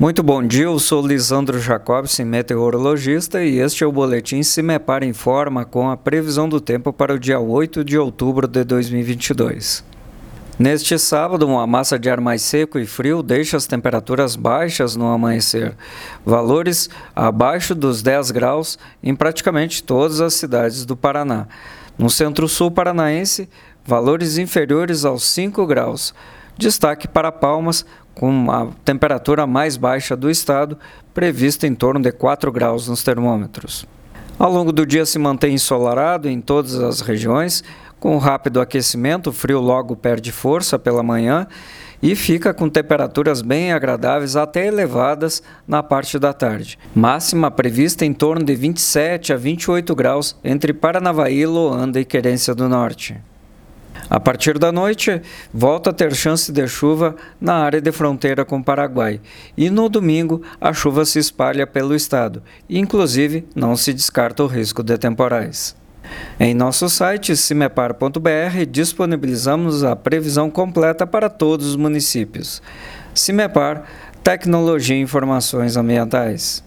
Muito bom dia, eu sou Lisandro Jacobson, meteorologista, e este é o boletim Cimepar Informa com a previsão do tempo para o dia 8 de outubro de 2022. Neste sábado, uma massa de ar mais seco e frio deixa as temperaturas baixas no amanhecer, valores abaixo dos 10 graus em praticamente todas as cidades do Paraná. No centro-sul paranaense, valores inferiores aos 5 graus. Destaque para Palmas, com a temperatura mais baixa do estado, prevista em torno de 4 graus nos termômetros. Ao longo do dia se mantém ensolarado em todas as regiões, com rápido aquecimento, o frio logo perde força pela manhã e fica com temperaturas bem agradáveis até elevadas na parte da tarde. Máxima prevista em torno de 27 a 28 graus entre Paranavaí, Loanda e Querência do Norte. A partir da noite, volta a ter chance de chuva na área de fronteira com o Paraguai. E no domingo, a chuva se espalha pelo estado. Inclusive, não se descarta o risco de temporais. Em nosso site cimepar.br disponibilizamos a previsão completa para todos os municípios. Cimepar, Tecnologia e Informações Ambientais.